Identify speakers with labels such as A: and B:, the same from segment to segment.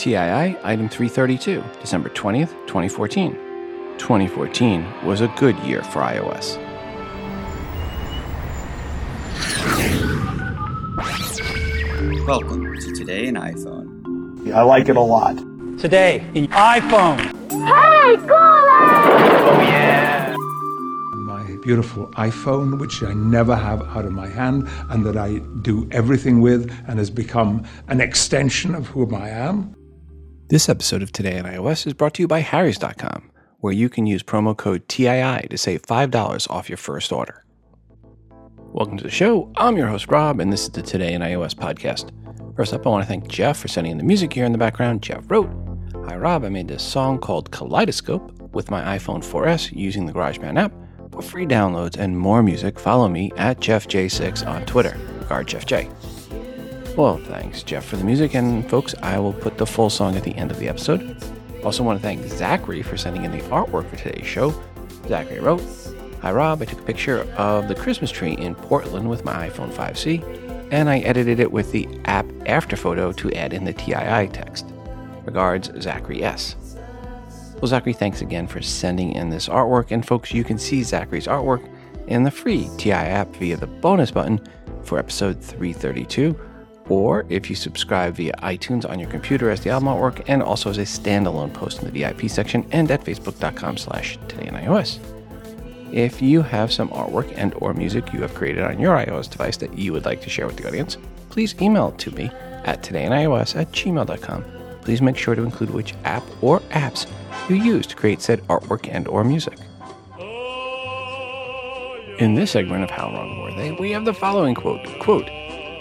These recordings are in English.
A: TII item 332, December 20th, 2014. 2014 was a good year for iOS.
B: Welcome to Today in iPhone.
C: I like it a lot.
D: Today in iPhone.
E: Hey, Gola! Oh, yeah!
F: my beautiful iPhone, which I never have out of my hand and that I do everything with and has become an extension of who I am.
A: This episode of Today on iOS is brought to you by Harry's.com, where you can use promo code TII to save $5 off your first order. Welcome to the show. I'm your host, Rob, and this is the Today in iOS podcast. First up, I want to thank Jeff for sending in the music here in the background. Jeff wrote, Hi, Rob. I made this song called Kaleidoscope with my iPhone 4S using the GarageBand app. For free downloads and more music, follow me at JeffJ6 on Twitter. Guard Jeff J. Well, thanks, Jeff, for the music, and folks, I will put the full song at the end of the episode. Also, want to thank Zachary for sending in the artwork for today's show. Zachary wrote, Hi Rob, I took a picture of the Christmas tree in Portland with my iPhone 5C, and I edited it with the app after photo to add in the TII text. Regards, Zachary S. Well, Zachary, thanks again for sending in this artwork, and folks, you can see Zachary's artwork in the free TII app via the bonus button for episode 332, or if you subscribe via iTunes on your computer as the album artwork, and also as a standalone post in the VIP section and at facebook.com slash today in iOS. If you have some artwork and or music you have created on your iOS device that you would like to share with the audience, please email it to me at todayinios at gmail.com. Please make sure to include which app or apps you use to create said artwork and or music. In this segment of How Wrong Were They, we have the following quote, quote,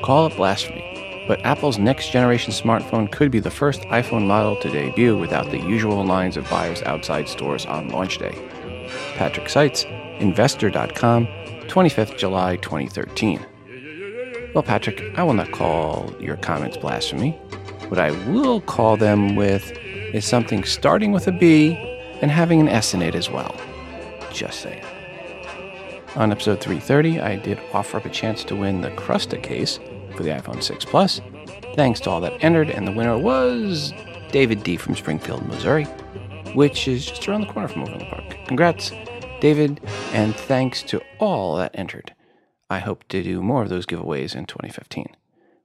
A: Call it blasphemy, but Apple's next generation smartphone could be the first iPhone model to debut without the usual lines of buyers outside stores on launch day. Patrick Seitz, investor.com, 25th July 2013. Well, Patrick, I will not call your comments blasphemy. What I will call them with is something starting with a B and having an S in it as well. Just saying. On episode 330, I did offer up a chance to win the Crusta case for the iPhone 6 Plus. Thanks to all that entered, and the winner was David D. from Springfield, Missouri, which is just around the corner from Overland Park. Congrats, David, and thanks to all that entered. I hope to do more of those giveaways in 2015.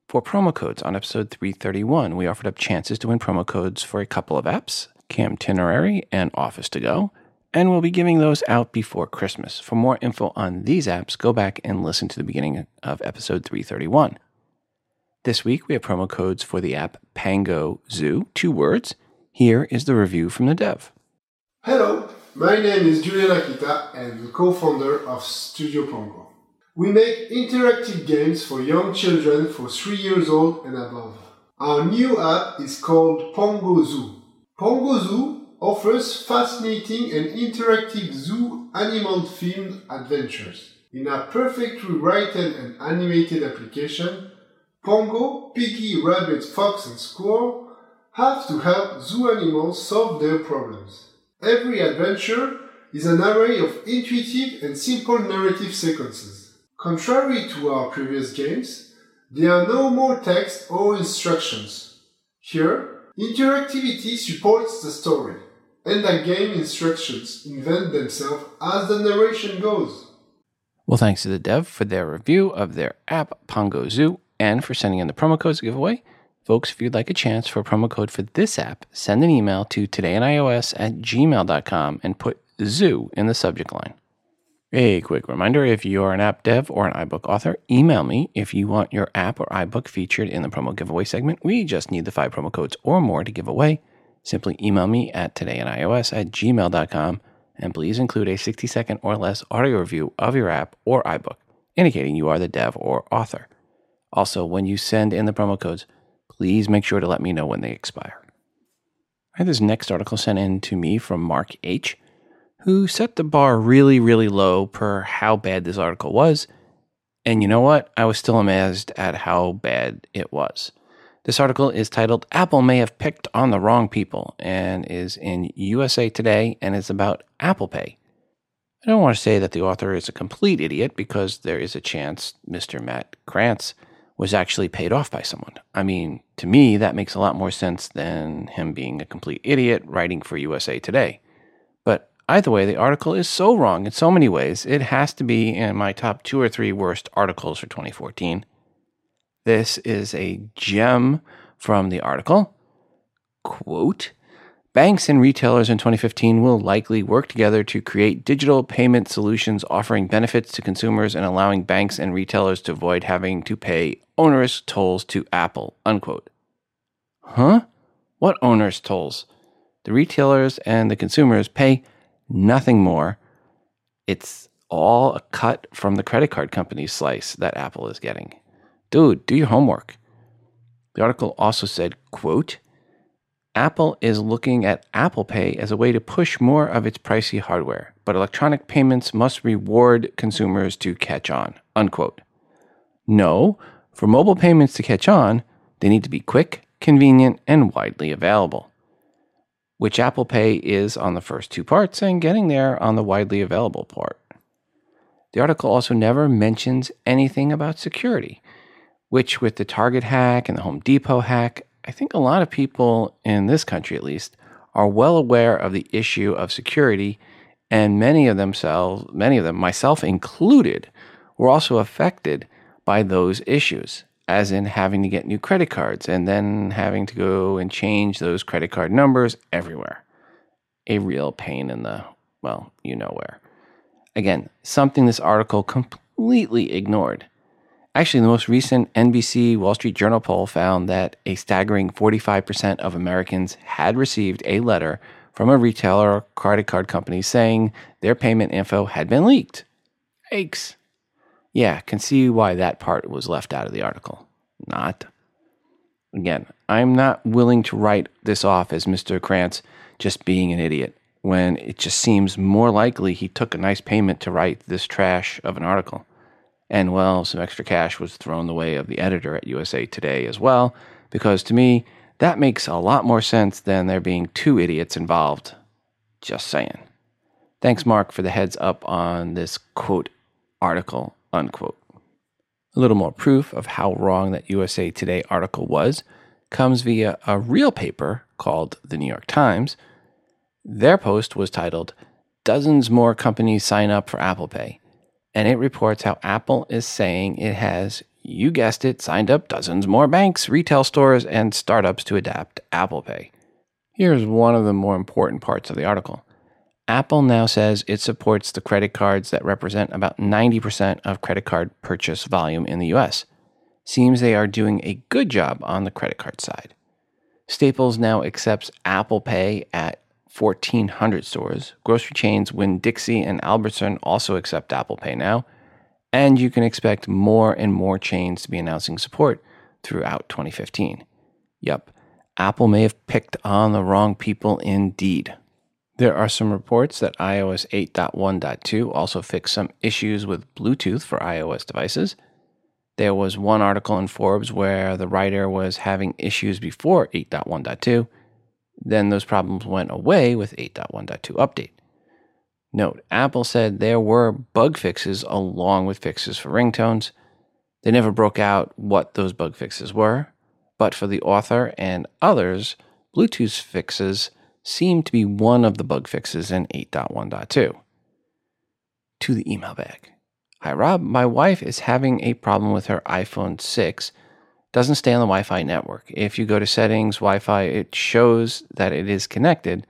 A: For promo codes on episode 331, we offered up chances to win promo codes for a couple of apps, Camtinerary and Office to Go, and we'll be giving those out before Christmas. For more info on these apps, go back and listen to the beginning of episode 331. This week, we have promo codes for the app Pango Zoo, two words. Here is the review from the dev.
G: Hello, my name is Julian Akita and the co-founder of Studio Pango. We make interactive games for young children for 3 years old and above. Our new app is called Pango Zoo. Pango Zoo offers fascinating and interactive zoo animal themed adventures. In a perfectly written and animated application, Pango, Piggy, Rabbit, Fox, and Squirrel have to help zoo animals solve their problems. Every adventure is an array of intuitive and simple narrative sequences. Contrary to our previous games, there are no more text or instructions. Here, interactivity supports the story, and the game instructions invent themselves as the narration goes.
A: Well, thanks to the dev for their review of their app Pango Zoo and for sending in the promo codes giveaway. Folks, if you'd like a chance for a promo code for this app, send an email to todayinios at gmail.com and put zoo in the subject line. A quick reminder if you are an app dev or an iBook author, email me if you want your app or iBook featured in the promo giveaway segment. We just need the five promo codes or more to give away. Simply email me at todayinios at gmail.com and please include a 60 second or less audio review of your app or iBook, indicating you are the dev or author. Also, when you send in the promo codes, please make sure to let me know when they expire. I had this next article sent in to me from Mark H., who set the bar really, really low per how bad this article was. And you know what? I was still amazed at how bad it was. This article is titled Apple May Have Picked on the Wrong People and is in USA Today and is about Apple Pay. I don't want to say that the author is a complete idiot because there is a chance Mr. Matt Krantz was actually paid off by someone. I mean, to me, that makes a lot more sense than him being a complete idiot writing for USA Today. But either way, the article is so wrong in so many ways, it has to be in my top two or three worst articles for 2014. This is a gem from the article. Quote Banks and retailers in 2015 will likely work together to create digital payment solutions offering benefits to consumers and allowing banks and retailers to avoid having to pay onerous tolls to Apple. Unquote. Huh? What onerous tolls? The retailers and the consumers pay nothing more. It's all a cut from the credit card company's slice that Apple is getting. Dude, do your homework. The article also said, quote, Apple is looking at Apple Pay as a way to push more of its pricey hardware, but electronic payments must reward consumers to catch on. Unquote. No, for mobile payments to catch on, they need to be quick, convenient, and widely available, which Apple Pay is on the first two parts and getting there on the widely available part. The article also never mentions anything about security, which, with the Target hack and the Home Depot hack, I think a lot of people in this country, at least, are well aware of the issue of security, and many of themselves, many of them, myself included, were also affected by those issues, as in having to get new credit cards and then having to go and change those credit card numbers everywhere. A real pain in the, well, you know where. Again, something this article completely ignored. Actually, the most recent NBC Wall Street Journal poll found that a staggering 45% of Americans had received a letter from a retailer or credit card company saying their payment info had been leaked. Aches. Yeah, can see why that part was left out of the article. Not. Again, I'm not willing to write this off as Mr. Krantz just being an idiot when it just seems more likely he took a nice payment to write this trash of an article. And well, some extra cash was thrown the way of the editor at USA Today as well, because to me, that makes a lot more sense than there being two idiots involved. Just saying. Thanks, Mark, for the heads up on this quote article, unquote. A little more proof of how wrong that USA Today article was comes via a real paper called the New York Times. Their post was titled, Dozens More Companies Sign Up for Apple Pay and it reports how Apple is saying it has, you guessed it, signed up dozens more banks, retail stores, and startups to adapt Apple Pay. Here's one of the more important parts of the article. Apple now says it supports the credit cards that represent about 90% of credit card purchase volume in the US. Seems they are doing a good job on the credit card side. Staples now accepts Apple Pay at 1,400 stores. Grocery chains Winn Dixie and Albertson also accept Apple Pay now. And you can expect more and more chains to be announcing support throughout 2015. Yup, Apple may have picked on the wrong people indeed. There are some reports that iOS 8.1.2 also fixed some issues with Bluetooth for iOS devices. There was one article in Forbes where the writer was having issues before 8.1.2 then those problems went away with 8.1.2 update. Note, Apple said there were bug fixes along with fixes for ringtones. They never broke out what those bug fixes were, but for the author and others, Bluetooth fixes seem to be one of the bug fixes in 8.1.2. To the email bag. Hi, Rob. My wife is having a problem with her iPhone 6 doesn't stay on the Wi Fi network. If you go to settings, Wi Fi, it shows that it is connected,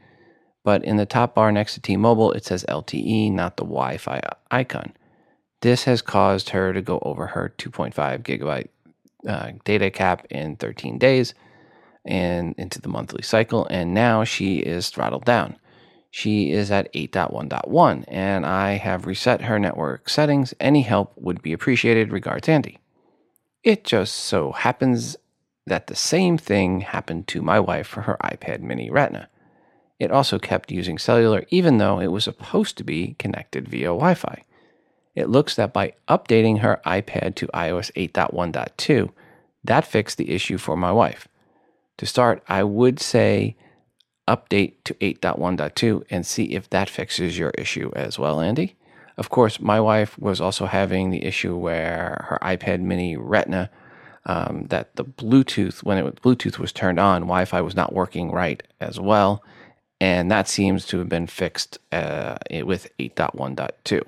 A: but in the top bar next to T Mobile, it says LTE, not the Wi Fi icon. This has caused her to go over her 2.5 gigabyte uh, data cap in 13 days and into the monthly cycle, and now she is throttled down. She is at 8.1.1, and I have reset her network settings. Any help would be appreciated. Regards, Andy. It just so happens that the same thing happened to my wife for her iPad mini Retina. It also kept using cellular even though it was supposed to be connected via Wi Fi. It looks that by updating her iPad to iOS 8.1.2, that fixed the issue for my wife. To start, I would say update to 8.1.2 and see if that fixes your issue as well, Andy. Of course, my wife was also having the issue where her iPad mini Retina um, that the Bluetooth, when it Bluetooth was turned on, Wi-Fi was not working right as well, and that seems to have been fixed uh, with 8.1.2.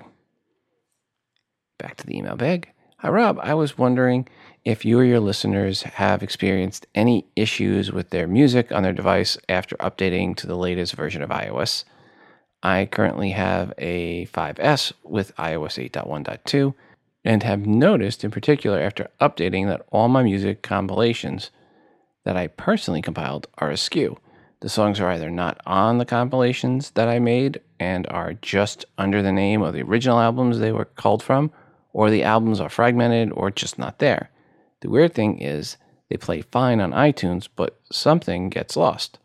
A: Back to the email bag. Hi, Rob. I was wondering if you or your listeners have experienced any issues with their music on their device after updating to the latest version of iOS. I currently have a 5S with iOS 8.1.2 and have noticed in particular after updating that all my music compilations that I personally compiled are askew. The songs are either not on the compilations that I made and are just under the name of the original albums they were culled from, or the albums are fragmented or just not there. The weird thing is, they play fine on iTunes, but something gets lost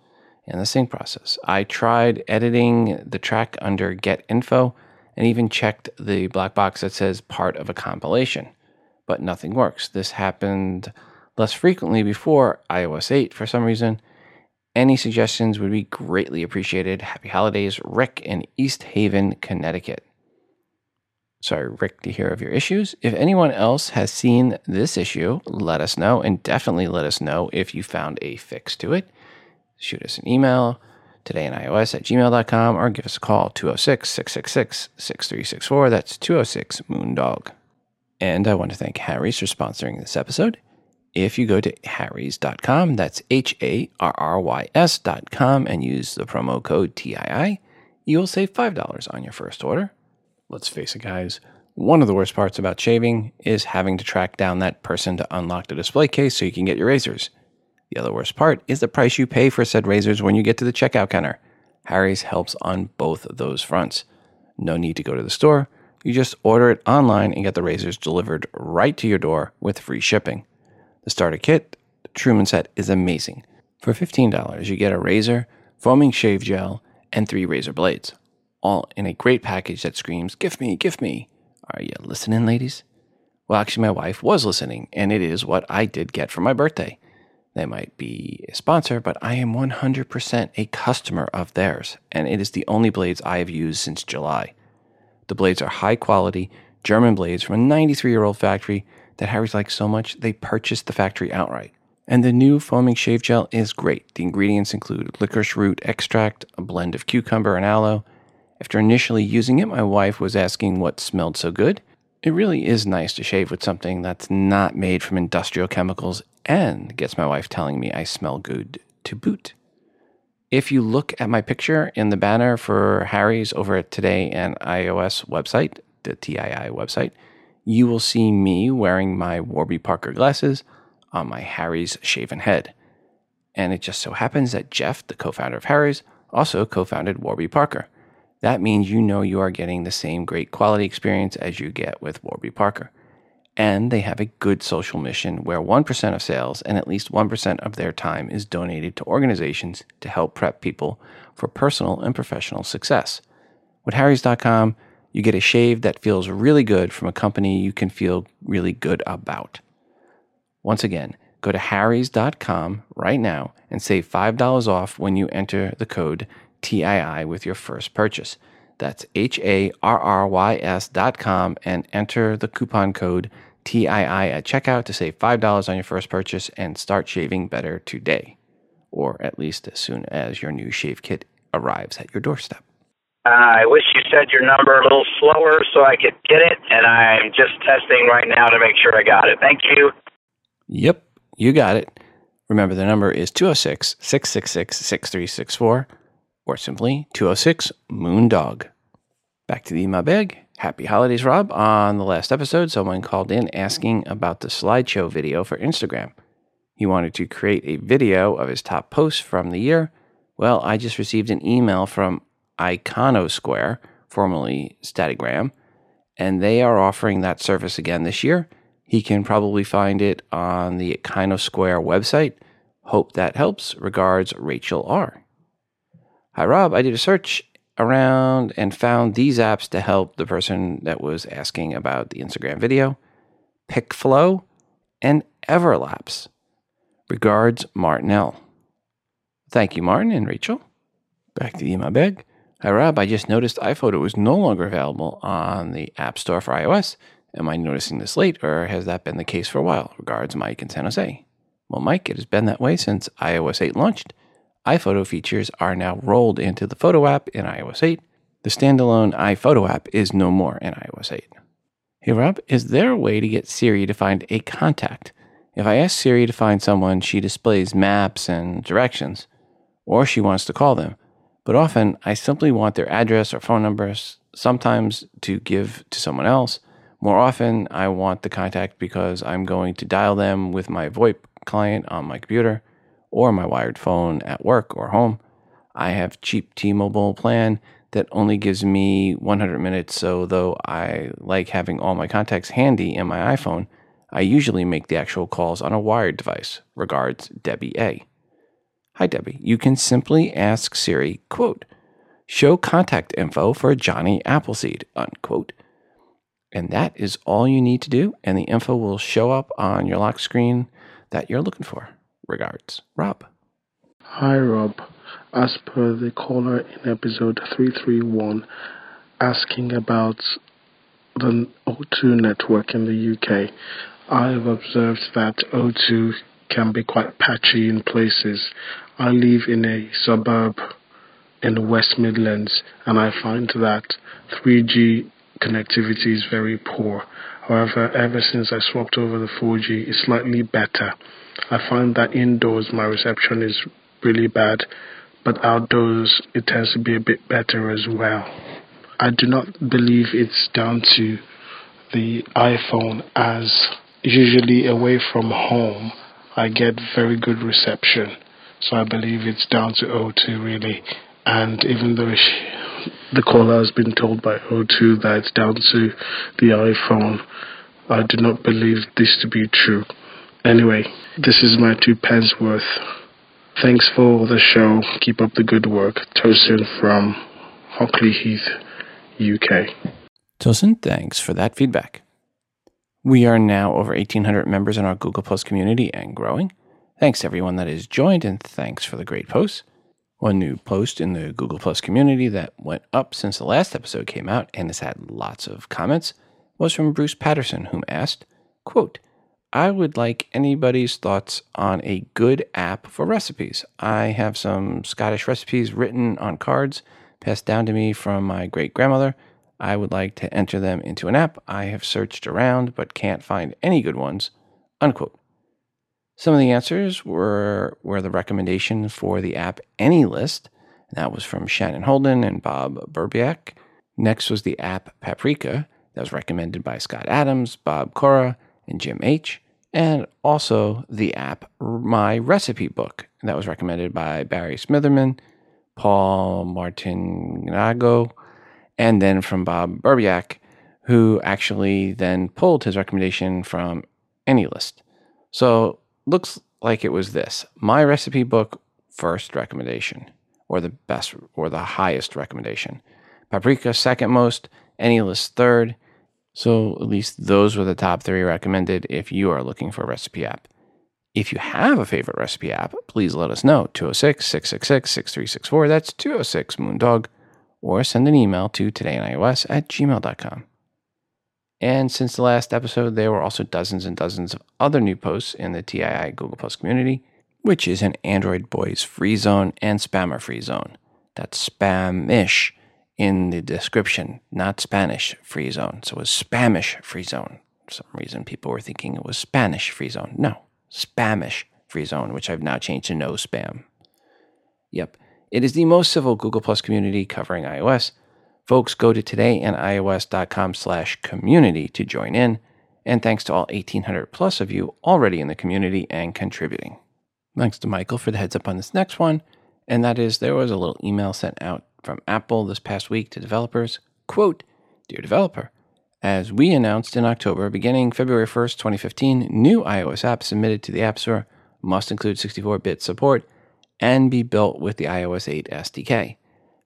A: in the sync process. I tried editing the track under Get Info and even checked the black box that says part of a compilation, but nothing works. This happened less frequently before iOS 8 for some reason. Any suggestions would be greatly appreciated. Happy holidays, Rick in East Haven, Connecticut. Sorry, Rick, to hear of your issues. If anyone else has seen this issue, let us know, and definitely let us know if you found a fix to it. Shoot us an email today in iOS at gmail.com or give us a call 206 666 6364. That's 206 Moondog. And I want to thank Harry's for sponsoring this episode. If you go to harrys.com, that's H A R R Y S.com, and use the promo code TII, you will save $5 on your first order. Let's face it, guys. One of the worst parts about shaving is having to track down that person to unlock the display case so you can get your razors. The other worst part is the price you pay for said razors when you get to the checkout counter. Harry's helps on both of those fronts. No need to go to the store. You just order it online and get the razors delivered right to your door with free shipping. The starter kit, the Truman set, is amazing. For $15, you get a razor, foaming shave gel, and three razor blades all in a great package that screams, Gift me, gift me. Are you listening, ladies? Well, actually, my wife was listening, and it is what I did get for my birthday. They might be a sponsor, but I am 100% a customer of theirs, and it is the only blades I have used since July. The blades are high quality German blades from a 93 year old factory that Harry's likes so much they purchased the factory outright. And the new foaming shave gel is great. The ingredients include licorice root extract, a blend of cucumber and aloe, after initially using it, my wife was asking what smelled so good. It really is nice to shave with something that's not made from industrial chemicals and gets my wife telling me I smell good to boot. If you look at my picture in the banner for Harry's over at Today and iOS website, the TII website, you will see me wearing my Warby Parker glasses on my Harry's shaven head. And it just so happens that Jeff, the co founder of Harry's, also co founded Warby Parker that means you know you are getting the same great quality experience as you get with Warby Parker. And they have a good social mission where 1% of sales and at least 1% of their time is donated to organizations to help prep people for personal and professional success. With Harry's.com, you get a shave that feels really good from a company you can feel really good about. Once again, go to Harry's.com right now and save $5 off when you enter the code TII with your first purchase. That's H A R R Y S dot com and enter the coupon code TII at checkout to save $5 on your first purchase and start shaving better today, or at least as soon as your new shave kit arrives at your doorstep.
C: Uh, I wish you said your number a little slower so I could get it, and I'm just testing right now to make sure I got it. Thank you.
A: Yep, you got it. Remember, the number is 206 666 6364 or simply 206 Moondog. Back to the email bag. Happy holidays, Rob. On the last episode, someone called in asking about the slideshow video for Instagram. He wanted to create a video of his top posts from the year. Well, I just received an email from Iconosquare, formerly Statigram, and they are offering that service again this year. He can probably find it on the Iconosquare website. Hope that helps. Regards, Rachel R. Hi, Rob. I did a search around and found these apps to help the person that was asking about the Instagram video PicFlow and Everlapse. Regards, Martin L. Thank you, Martin and Rachel. Back to the email bag. Hi, Rob. I just noticed iPhoto is no longer available on the App Store for iOS. Am I noticing this late, or has that been the case for a while? Regards, Mike in San Jose. Well, Mike, it has been that way since iOS 8 launched. iPhoto features are now rolled into the Photo app in iOS 8. The standalone iPhoto app is no more in iOS 8. Hey Rob, is there a way to get Siri to find a contact? If I ask Siri to find someone, she displays maps and directions, or she wants to call them. But often I simply want their address or phone numbers, sometimes to give to someone else. More often, I want the contact because I'm going to dial them with my VoIP client on my computer or my wired phone at work or home. I have cheap T-Mobile plan that only gives me 100 minutes, so though I like having all my contacts handy in my iPhone, I usually make the actual calls on a wired device. Regards, Debbie A. Hi, Debbie. You can simply ask Siri, quote, show contact info for Johnny Appleseed, unquote. And that is all you need to do, and the info will show up on your lock screen that you're looking for. Regards, Rob.
E: Hi, Rob. As per the caller in episode 331 asking about the O2 network in the UK, I've observed that O2 can be quite patchy in places. I live in a suburb in the West Midlands and I find that 3G connectivity is very poor. However, ever since I swapped over the 4G, it's slightly better. I find that indoors my reception is really bad, but outdoors it tends to be a bit better as well. I do not believe it's down to the iPhone as usually away from home I get very good reception. So I believe it's down to O2 really. And even though she, the caller has been told by O2 that it's down to the iPhone, I do not believe this to be true. Anyway, this is my two pence worth. Thanks for the show. Keep up the good work. Tosin from Hockley Heath, UK.
A: Tosin, thanks for that feedback. We are now over 1,800 members in our Google Plus community and growing. Thanks everyone that has joined, and thanks for the great posts. One new post in the Google Plus community that went up since the last episode came out and has had lots of comments was from Bruce Patterson, whom asked, quote, I would like anybody's thoughts on a good app for recipes. I have some Scottish recipes written on cards passed down to me from my great grandmother. I would like to enter them into an app. I have searched around but can't find any good ones. Unquote. Some of the answers were were the recommendation for the app AnyList. And that was from Shannon Holden and Bob Berbiak. Next was the app Paprika. That was recommended by Scott Adams, Bob Cora, and Jim H. And also the app My Recipe Book. That was recommended by Barry Smitherman, Paul Martinago, and then from Bob Berbiak, who actually then pulled his recommendation from AnyList. So looks like it was this my recipe book first recommendation or the best or the highest recommendation paprika second most AnyList third so at least those were the top three recommended if you are looking for a recipe app. If you have a favorite recipe app please let us know. 206-666-6364 that's 206 moondog. Or send an email to todayinios at gmail.com and since the last episode, there were also dozens and dozens of other new posts in the TII Google Plus community, which is an Android Boys free zone and spammer free zone. That's spamish in the description, not Spanish free zone. So it was spamish free zone. For some reason, people were thinking it was Spanish free zone. No, spamish free zone, which I've now changed to no spam. Yep, it is the most civil Google Plus community covering iOS Folks, go to todayinios.com slash community to join in. And thanks to all 1,800 plus of you already in the community and contributing. Thanks to Michael for the heads up on this next one. And that is there was a little email sent out from Apple this past week to developers. Quote, Dear developer, as we announced in October, beginning February 1st, 2015, new iOS apps submitted to the App Store must include 64 bit support and be built with the iOS 8 SDK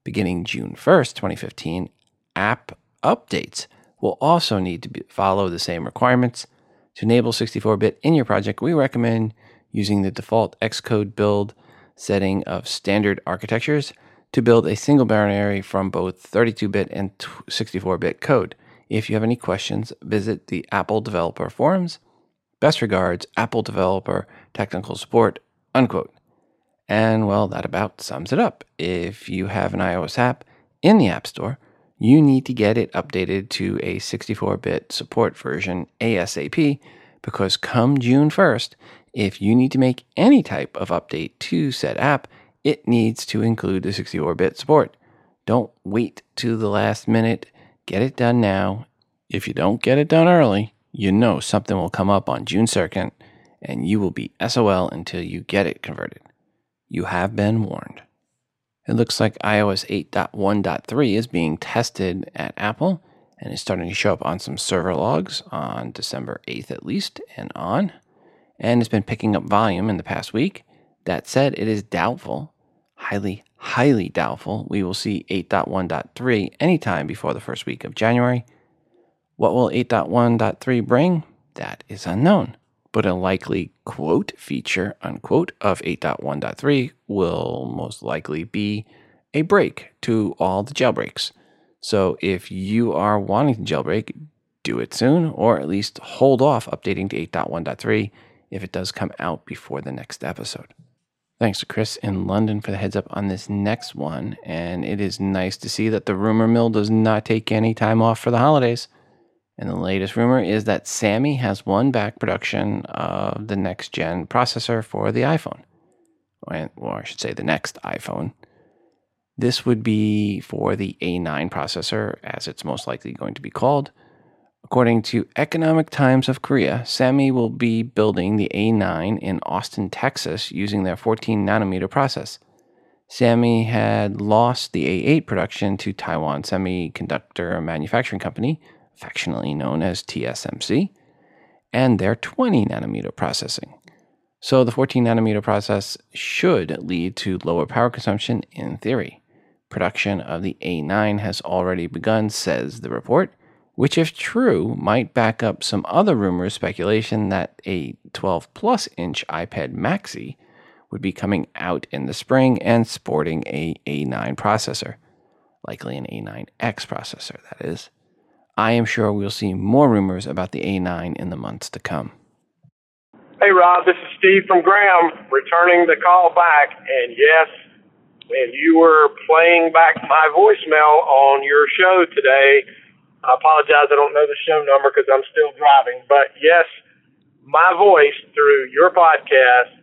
A: beginning June 1st, 2015, app updates will also need to be, follow the same requirements. To enable 64 bit in your project, we recommend using the default Xcode build setting of standard architectures to build a single binary from both 32 bit and 64 bit code. If you have any questions, visit the Apple Developer Forums. Best regards, Apple Developer Technical Support, unquote. And well, that about sums it up. If you have an iOS app in the App Store, you need to get it updated to a 64 bit support version ASAP because come June 1st, if you need to make any type of update to said app, it needs to include the 64 bit support. Don't wait to the last minute. Get it done now. If you don't get it done early, you know something will come up on June 2nd and you will be SOL until you get it converted. You have been warned. It looks like iOS 8.1.3 is being tested at Apple and is starting to show up on some server logs on December 8th at least and on, and it's been picking up volume in the past week. That said, it is doubtful, highly, highly doubtful, we will see 8.1.3 anytime before the first week of January. What will 8.1.3 bring? That is unknown but a likely quote feature unquote of 8.1.3 will most likely be a break to all the jailbreaks. So if you are wanting to jailbreak, do it soon or at least hold off updating to 8.1.3 if it does come out before the next episode. Thanks to Chris in London for the heads up on this next one. And it is nice to see that the rumor mill does not take any time off for the holidays. And the latest rumor is that Sammy has won back production of the next gen processor for the iPhone. Or I should say, the next iPhone. This would be for the A9 processor, as it's most likely going to be called. According to Economic Times of Korea, Sammy will be building the A9 in Austin, Texas, using their 14 nanometer process. Sammy had lost the A8 production to Taiwan Semiconductor Manufacturing Company affectionately known as TSMC, and their 20 nanometer processing. So the 14 nanometer process should lead to lower power consumption in theory. Production of the A9 has already begun, says the report, which, if true, might back up some other rumors speculation that a 12 plus inch iPad Maxi would be coming out in the spring and sporting a A9 processor, likely an A9X processor, that is. I am sure we'll see more rumors about the A9 in the months to come.
H: Hey, Rob, this is Steve from Graham, returning the call back. And yes, when you were playing back my voicemail on your show today, I apologize, I don't know the show number because I'm still driving. But yes, my voice through your podcast,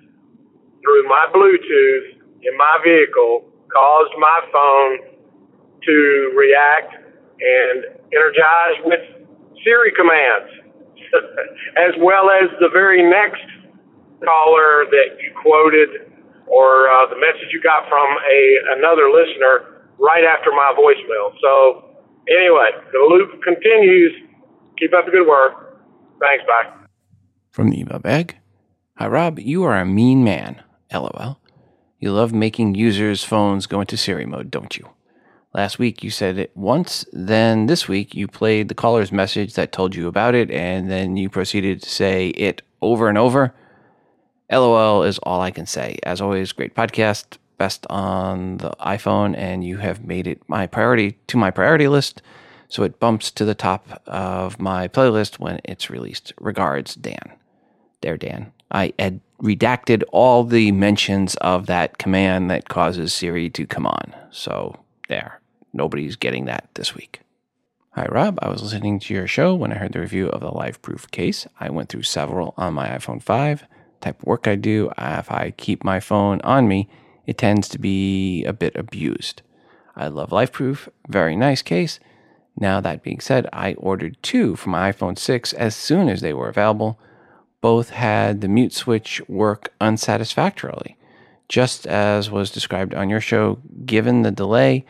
H: through my Bluetooth in my vehicle, caused my phone to react and energize with Siri commands, as well as the very next caller that you quoted or uh, the message you got from a another listener right after my voicemail. So anyway, the loop continues. Keep up the good work. Thanks. Bye.
A: From the email bag. Hi, Rob. You are a mean man. LOL. You love making users' phones go into Siri mode, don't you? Last week you said it once, then this week you played the caller's message that told you about it, and then you proceeded to say it over and over. LOL is all I can say. As always, great podcast, best on the iPhone, and you have made it my priority to my priority list, so it bumps to the top of my playlist when it's released. Regards, Dan. There, Dan. I had redacted all the mentions of that command that causes Siri to come on. So, there. Nobody's getting that this week. Hi, Rob. I was listening to your show when I heard the review of the LifeProof case. I went through several on my iPhone 5. Type of work I do, if I keep my phone on me, it tends to be a bit abused. I love LifeProof. Very nice case. Now, that being said, I ordered two for my iPhone 6 as soon as they were available. Both had the mute switch work unsatisfactorily. Just as was described on your show, given the delay,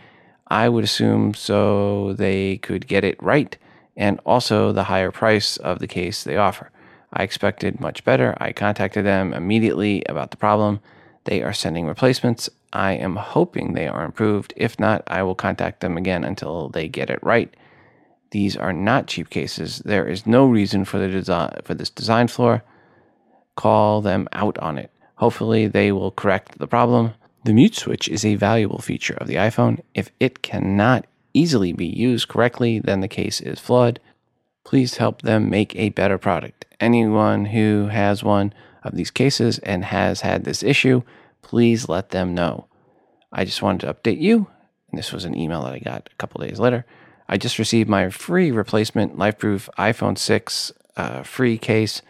A: I would assume so they could get it right and also the higher price of the case they offer. I expected much better. I contacted them immediately about the problem. They are sending replacements. I am hoping they are improved. If not, I will contact them again until they get it right. These are not cheap cases. There is no reason for the design for this design flaw. Call them out on it. Hopefully they will correct the problem. The mute switch is a valuable feature of the iPhone. If it cannot easily be used correctly, then the case is flawed. Please help them make a better product. Anyone who has one of these cases and has had this issue, please let them know. I just wanted to update you. And this was an email that I got a couple days later. I just received my free replacement LifeProof iPhone 6 uh, free case.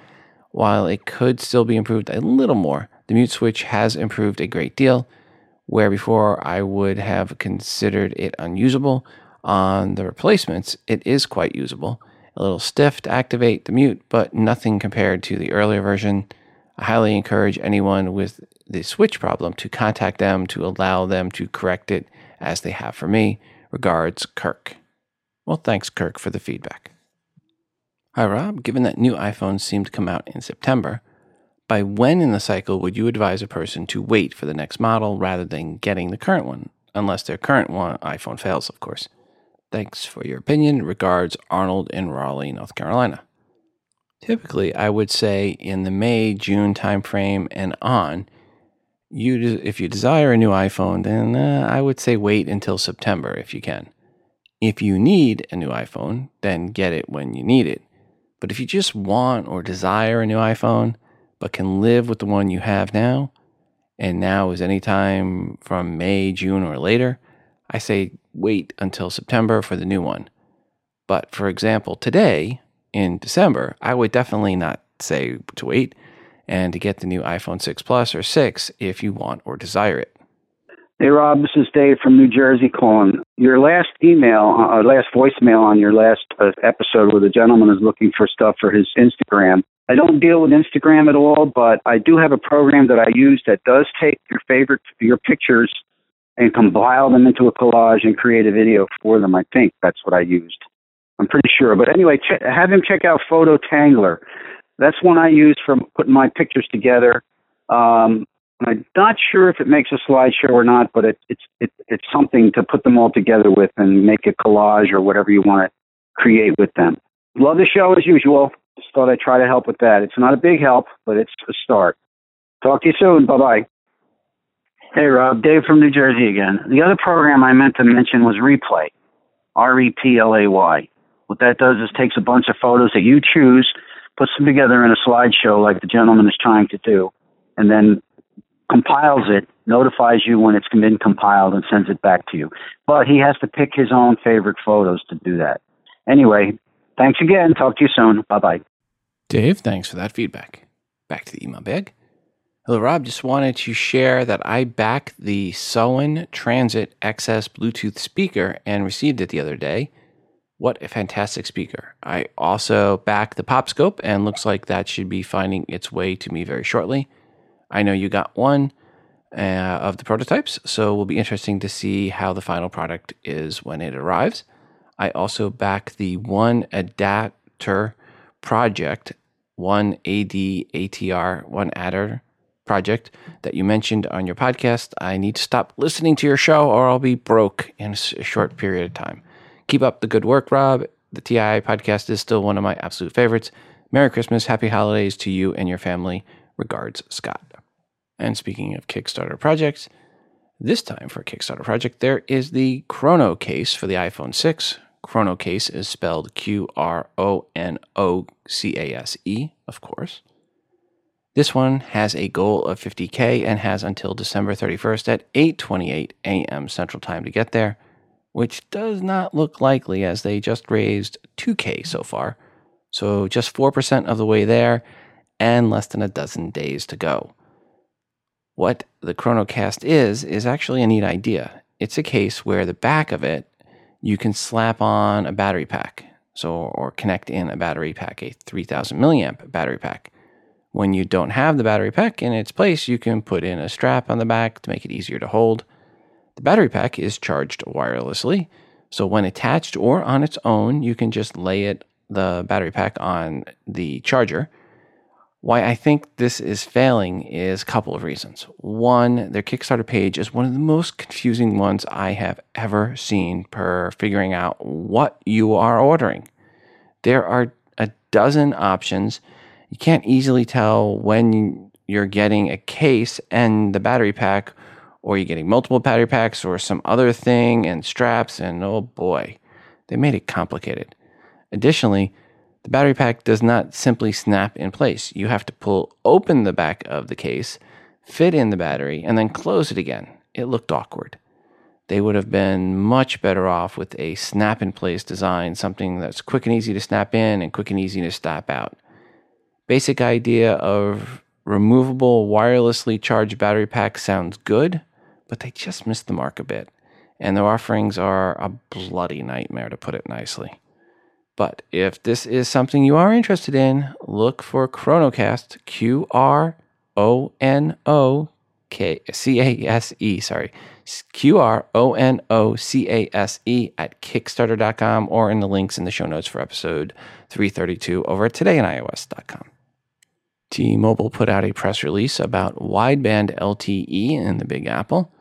A: While it could still be improved a little more, the mute switch has improved a great deal. Where before I would have considered it unusable, on the replacements, it is quite usable. A little stiff to activate the mute, but nothing compared to the earlier version. I highly encourage anyone with the switch problem to contact them to allow them to correct it as they have for me. Regards, Kirk. Well, thanks, Kirk, for the feedback. Hi, Rob. Given that new iPhones seem to come out in September, by when in the cycle would you advise a person to wait for the next model rather than getting the current one? Unless their current one iPhone fails, of course. Thanks for your opinion. Regards, Arnold in Raleigh, North Carolina. Typically, I would say in the May June timeframe and on, you if you desire a new iPhone, then uh, I would say wait until September if you can. If you need a new iPhone, then get it when you need it. But if you just want or desire a new iPhone, but can live with the one you have now, and now is any time from May, June, or later, I say wait until September for the new one. But for example, today in December, I would definitely not say to wait and to get the new iPhone 6 Plus or 6 if you want or desire it.
I: Hey, Rob, this is Dave from New Jersey calling. Your last email, uh, last voicemail on your last uh, episode where the gentleman is looking for stuff for his Instagram. I don't deal with Instagram at all, but I do have a program that I use that does take your favorite, your pictures and compile them into a collage and create a video for them. I think that's what I used. I'm pretty sure. But anyway, ch- have him check out Photo Tangler. That's one I use for putting my pictures together. Um, I'm not sure if it makes a slideshow or not, but it, it's it, it's something to put them all together with and make a collage or whatever you want to create with them. Love the show as usual. Just thought I'd try to help with that. It's not a big help, but it's a start. Talk to you soon. Bye bye. Hey Rob, Dave from New Jersey again. The other program I meant to mention was Replay, R E P L A Y. What that does is takes a bunch of photos that you choose, puts them together in a slideshow like the gentleman is trying to do, and then compiles it, notifies you when it's been compiled, and sends it back to you. But he has to pick his own favorite photos to do that. Anyway, thanks again. Talk to you soon. Bye bye.
A: Dave, thanks for that feedback. Back to the email bag. Hello, Rob. Just wanted to share that I backed the Sowin Transit XS Bluetooth speaker and received it the other day. What a fantastic speaker. I also back the Popscope and looks like that should be finding its way to me very shortly. I know you got one uh, of the prototypes, so it will be interesting to see how the final product is when it arrives. I also back the one adapter project, one ADATR, one adder project that you mentioned on your podcast. I need to stop listening to your show or I'll be broke in a short period of time. Keep up the good work, Rob. The TII podcast is still one of my absolute favorites. Merry Christmas, happy holidays to you and your family. Regards, Scott. And speaking of Kickstarter projects, this time for a Kickstarter project, there is the qronoCase for the iPhone 6. qronoCase is spelled Q R O N O C A S E, of course. This one has a goal of 50k and has until December 31st at 8:28 a.m. Central Time to get there, which does not look likely as they just raised 2k so far. So just 4% of the way there and less than a dozen days to go. What the qronoCase is, is actually a neat idea. It's a case where the back of it, you can slap on a battery pack. So, or connect in a battery pack, a 3000 milliamp battery pack. When you don't have the battery pack in its place, you can put in a strap on the back to make it easier to hold. The battery pack is charged wirelessly, so when attached or on its own, you can just lay it the battery pack on the charger why I think this is failing is a couple of reasons. One, their Kickstarter page is one of the most confusing ones I have ever seen per figuring out what you are ordering. There are a dozen options. You can't easily tell when you're getting a case and the battery pack or you're getting multiple battery packs or some other thing and straps, and oh boy, they made it complicated. Additionally, the battery pack does not simply snap in place. You have to pull open the back of the case, fit in the battery, and then close it again. It looked awkward. They would have been much better off with a snap in place design, something that's quick and easy to snap in and quick and easy to snap out. Basic idea of removable wirelessly charged battery pack sounds good, but they just missed the mark a bit. And their offerings are a bloody nightmare, to put it nicely. But if this is something you are interested in, look for qronoCase, Q R O N O K C A S E, sorry, Q R O N O C A S E at Kickstarter.com or in the links in the show notes for episode 332 over at todayinios.com. T Mobile put out a press release about wideband LTE in the Big Apple.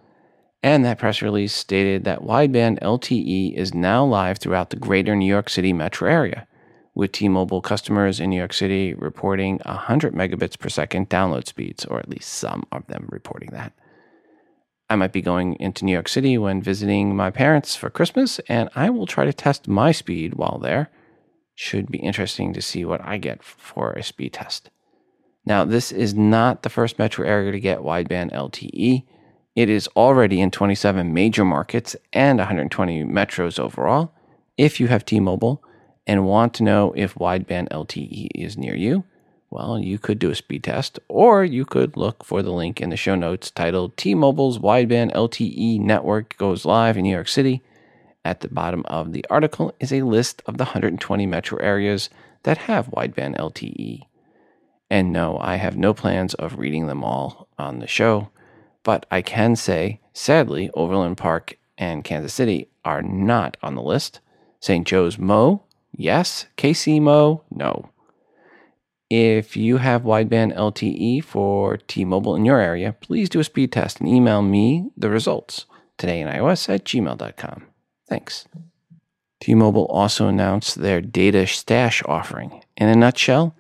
A: And that press release stated that wideband LTE is now live throughout the greater New York City metro area, with T Mobile customers in New York City reporting 100 megabits per second download speeds, or at least some of them reporting that. I might be going into New York City when visiting my parents for Christmas, and I will try to test my speed while there. Should be interesting to see what I get for a speed test. Now, this is not the first metro area to get wideband LTE. It is already in 27 major markets and 120 metros overall. If you have T Mobile and want to know if wideband LTE is near you, well, you could do a speed test, or you could look for the link in the show notes titled T Mobile's Wideband LTE Network Goes Live in New York City. At the bottom of the article is a list of the 120 metro areas that have wideband LTE. And no, I have no plans of reading them all on the show. But I can say, sadly, Overland Park and Kansas City are not on the list. St. Joe's Mo, yes. KC Mo, no. If you have wideband LTE for T Mobile in your area, please do a speed test and email me the results today in iOS at gmail.com. Thanks. T Mobile also announced their data stash offering. In a nutshell,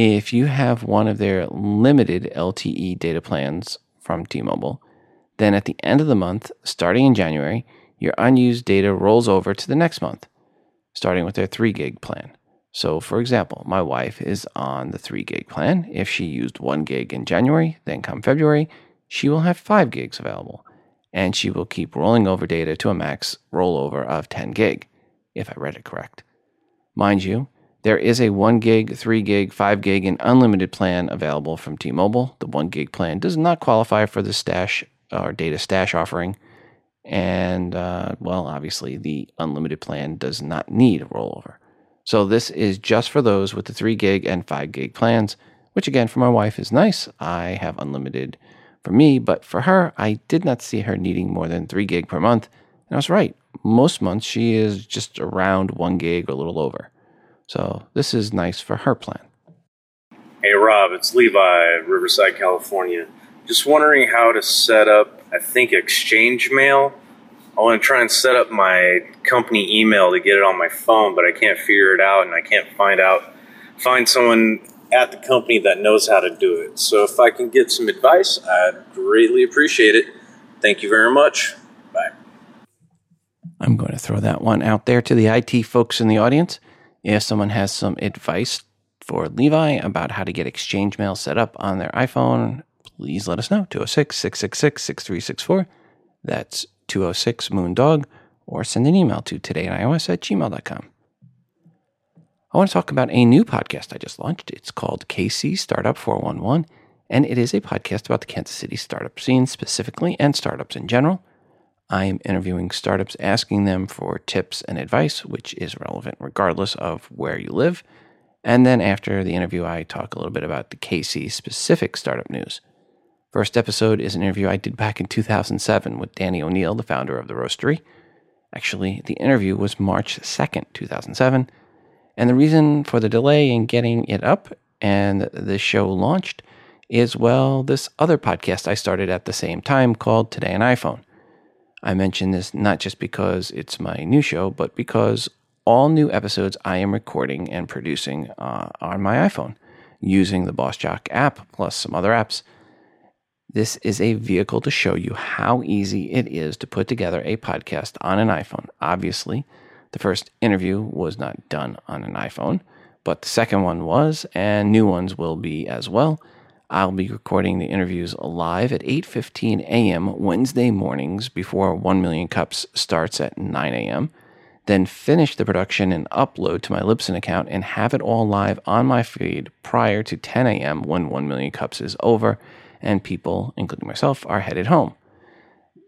A: if you have one of their limited LTE data plans from T Mobile. Then at the end of the month, starting in January, your unused data rolls over to the next month, starting with their 3 gig plan. So, for example, my wife is on the 3 gig plan. If she used 1 gig in January, then come February, she will have 5 gigs available, and she will keep rolling over data to a max rollover of 10 gig, if I read it correct. Mind you, there is a 1 gig, 3 gig, 5 gig, and unlimited plan available from T Mobile. The 1 gig plan does not qualify for the stash or data stash offering. And, uh, well, obviously, the unlimited plan does not need a rollover. So, this is just for those with the 3 gig and 5 gig plans, which, again, for my wife is nice. I have unlimited for me, but for her, I did not see her needing more than 3 gig per month. And I was right. Most months, she is just around 1 gig or a little over. So this is nice for her plan.
J: Hey Rob, it's Levi, Riverside, California. Just wondering how to set up, I think, Exchange Mail. I want to try and set up my company email to get it on my phone, but I can't figure it out and I can't find out find someone at the company that knows how to do it. So if I can get some advice, I'd greatly appreciate it. Thank you very much. Bye.
A: I'm going to throw that one out there to the IT folks in the audience. If someone has some advice for Levi about how to get Exchange Mail set up on their iPhone, please let us know. 206 666 6364. That's 206 Moondog, or send an email to todayinios at gmail.com. I want to talk about a new podcast I just launched. It's called KC Startup 411, and it is a podcast about the Kansas City startup scene specifically and startups in general. I am interviewing startups, asking them for tips and advice, which is relevant regardless of where you live. And then after the interview, I talk a little bit about the KC specific startup news. First episode is an interview I did back in 2007 with Danny O'Neill, the founder of The Roastery. Actually, the interview was March 2nd, 2007. And the reason for the delay in getting it up and the show launched is, well, this other podcast I started at the same time called Today on iPhone. I mention this not just because it's my new show, but because all new episodes I am recording and producing uh, on my iPhone using the Boss Jock app plus some other apps. This is a vehicle to show you how easy it is to put together a podcast on an iPhone. Obviously, the first interview was not done on an iPhone, but the second one was, and new ones will be as well. I'll be recording the interviews live at 8:15 a.m. Wednesday mornings before 1 million cups starts at 9 a.m. Then finish the production and upload to my Libsyn account and have it all live on my feed prior to 10 a.m. when 1 million cups is over and people, including myself, are headed home.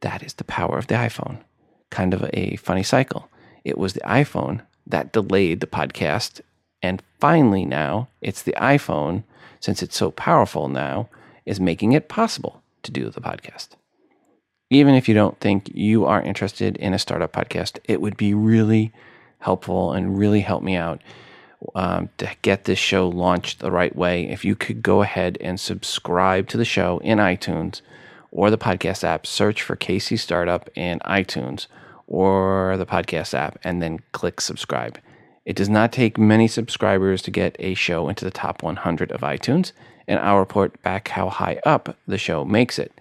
A: That is the power of the iPhone. Kind of a funny cycle. It was the iPhone that delayed the podcast. And finally, now it's the iPhone, since it's so powerful now, is making it possible to do the podcast. Even if you don't think you are interested in a startup podcast, it would be really helpful and really help me out um, to get this show launched the right way. If you could go ahead and subscribe to the show in iTunes or the podcast app, search for KC Startup in iTunes or the podcast app, and then click subscribe. It does not take many subscribers to get a show into the top 100 of iTunes, and I'll report back how high up the show makes it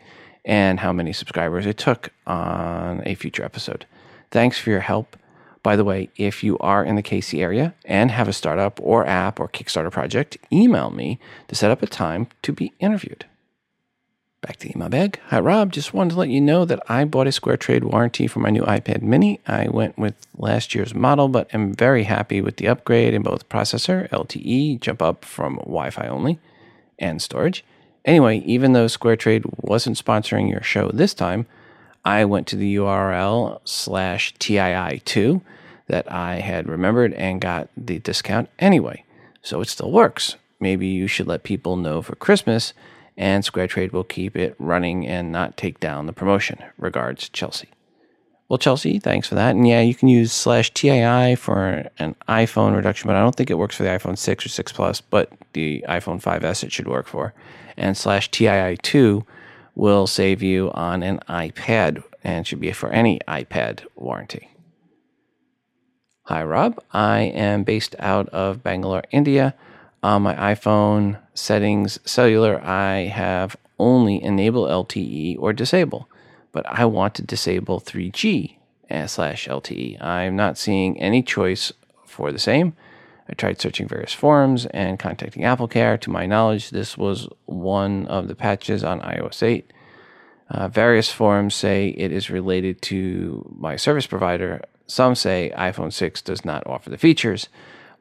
A: and how many subscribers it took on a future episode. Thanks for your help. By the way, if you are in the KC area and have a startup or app or Kickstarter project, email me to set up a time to be interviewed. Back to email bag. Hi, Rob. Just wanted to let you know that I bought a Square Trade warranty for my new iPad mini. I went with last year's model, but am very happy with the upgrade in both processor, LTE, jump up from Wi Fi only, and storage. Anyway, even though Square Trade wasn't sponsoring your show this time, I went to the URL slash TII2 that I had remembered and got the discount anyway. So it still works. Maybe you should let people know for Christmas and SquareTrade will keep it running and not take down the promotion. Regards, Chelsea. Well, Chelsea, thanks for that. And yeah, you can use slash TII for an iPhone reduction, but I don't think it works for the iPhone 6 or 6 Plus, but the iPhone 5S it should work for. And slash TII2 will save you on an iPad and should be for any iPad warranty. Hi, Rob. I am based out of Bangalore, India. On my iPhone settings cellular, I have only enable LTE or disable, but I want to disable 3G slash LTE. I'm not seeing any choice for the same. I tried searching various forums and contacting AppleCare. To my knowledge, this was one of the patches on iOS 8. Uh, various forums say it is related to my service provider. Some say iPhone 6 does not offer the features.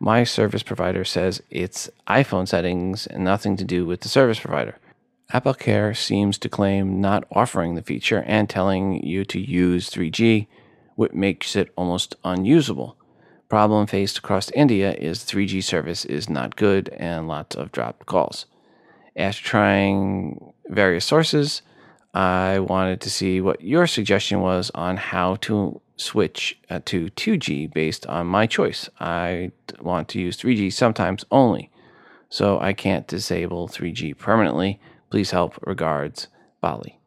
A: My service provider says it's iPhone settings and nothing to do with the service provider. Apple Care seems to claim not offering the feature and telling you to use 3G, which makes it almost unusable. Problem faced across India is 3G service is not good and lots of dropped calls. After trying various sources, I wanted to see what your suggestion was on how to switch uh, to 2G based on my choice. I want to use 3G sometimes only, so I can't disable 3G permanently. Please help. Regards, Bali.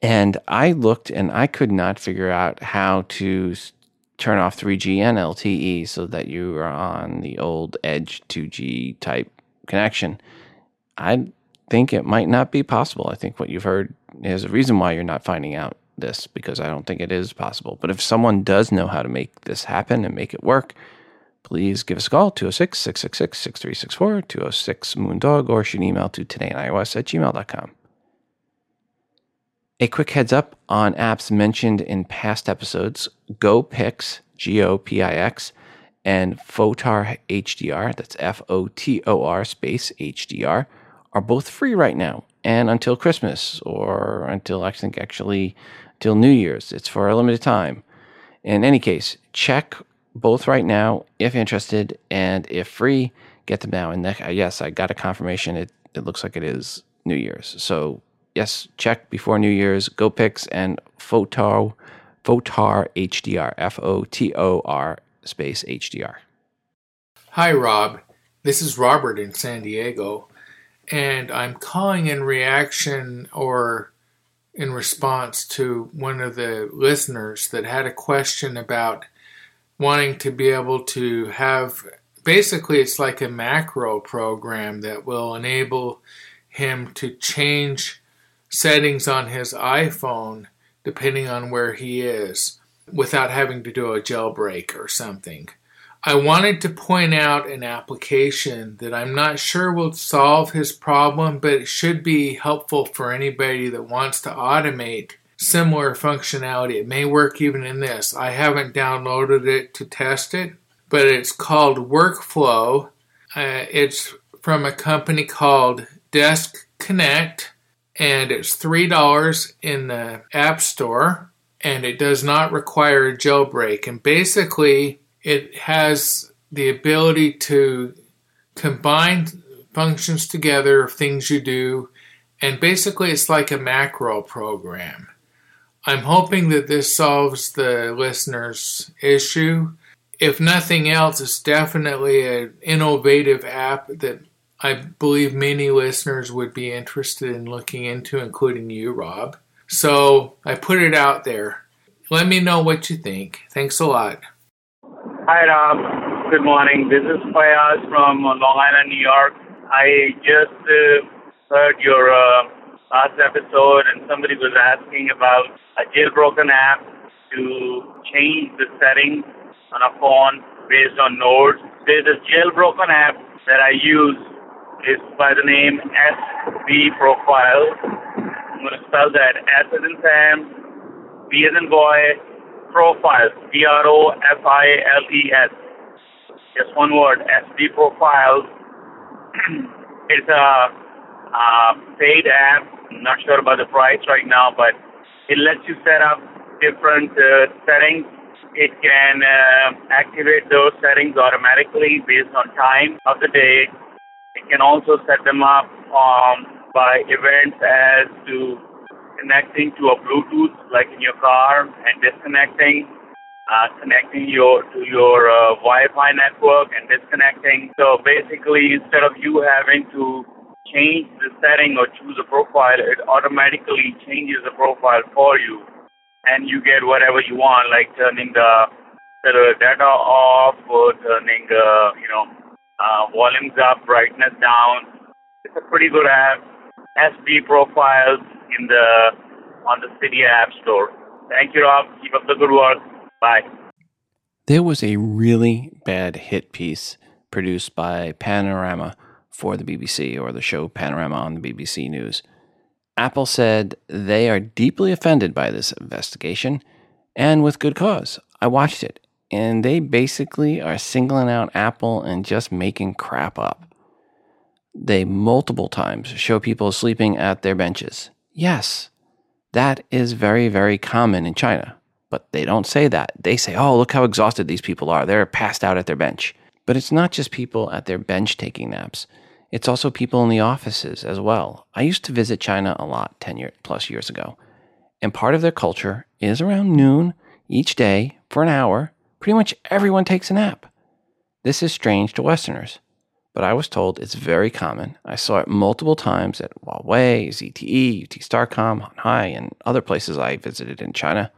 A: And I looked and I could not figure out how to turn off 3G and LTE so that you are on the old Edge 2G type connection. I think it might not be possible. I think what you've heard is a reason why you're not finding out this because I don't think it is possible. But if someone does know how to make this happen and make it work, please give us a call 206 666 6364 206 Moondog or shoot an email to todayinios at gmail.com. A quick heads up on apps mentioned in past episodes GoPix, G O P I X, and Fotor HDR, that's F O T O R space HDR are both free right now and until Christmas or until I think actually till New Year's. It's for a limited time. In any case, check both right now if interested and if free, get them now. And uh, yes, I got a confirmation. It it looks like it is New Year's. So yes, check before New Year's. Go GoPix and Fotor Photar HDR F O T O R space HDR.
K: Hi Rob, this is Robert in San Diego and I'm calling in reaction or in response to one of the listeners that had a question about wanting to be able to have basically it's like a macro program that will enable him to change settings on his iPhone depending on where he is without having to do a jailbreak or something. I wanted to point out an application that I'm not sure will solve his problem, but it should be helpful for anybody that wants to automate similar functionality. It may work even in this. I haven't downloaded it to test it, but it's called Workflow. Uh, it's from a company called Desk Connect, and it's $3 in the App Store, and it does not require a jailbreak. And basically, it has the ability to combine functions together of things you do, and basically it's like a macro program. I'm hoping that this solves the listener's issue. If nothing else, it's definitely an innovative app that I believe many listeners would be interested in looking into, including you, Rob. So I put it out there. Let me know what you think. Thanks a lot.
L: Hi, Rob. Good morning. This is Fayaz from Long Island, New York. I just uh, heard your uh, last episode, and somebody was asking about a jailbroken app to change the settings on a phone based on nodes. There's a jailbroken app that I use. It's by the name SB Profile. I'm going to spell that S as in Sam, B as in boy, Profiles, P R O F I L E S. Just one word, SB Profiles. it's a, a paid app. I'm not sure about the price right now, but it lets you set up different uh, settings. It can uh, activate those settings automatically based on time of the day. It can also set them up um, by events as to connecting to a Bluetooth, like in your car, and disconnecting, uh, connecting your to your uh, Wi-Fi network and disconnecting. So basically, instead of you having to change the setting or choose a profile, it automatically changes the profile for you, and you get whatever you want, like turning the the data off or turning uh, you know uh, volumes up, brightness down. It's a pretty good app. SB profiles in the on the Cydia App Store. Thank you, Rob. Keep up the good work. Bye.
A: There was a really bad hit piece produced by Panorama for the BBC or the show Panorama on the BBC News. Apple said they are deeply offended by this investigation and with good cause. I watched it and they basically are singling out Apple and just making crap up. They multiple times show people sleeping at their benches. Yes, that is very, very common in China. But they don't say that. They say, oh, look how exhausted these people are. They're passed out at their bench. But it's not just people at their bench taking naps. It's also people in the offices as well. I used to visit China a lot 10 year, plus years ago. And part of their culture is around noon each day for an hour, pretty much everyone takes a nap. This is strange to Westerners but I was told it's very common. I saw it multiple times at Huawei, ZTE, UT Starcom, Hanhai, and other places I visited in China.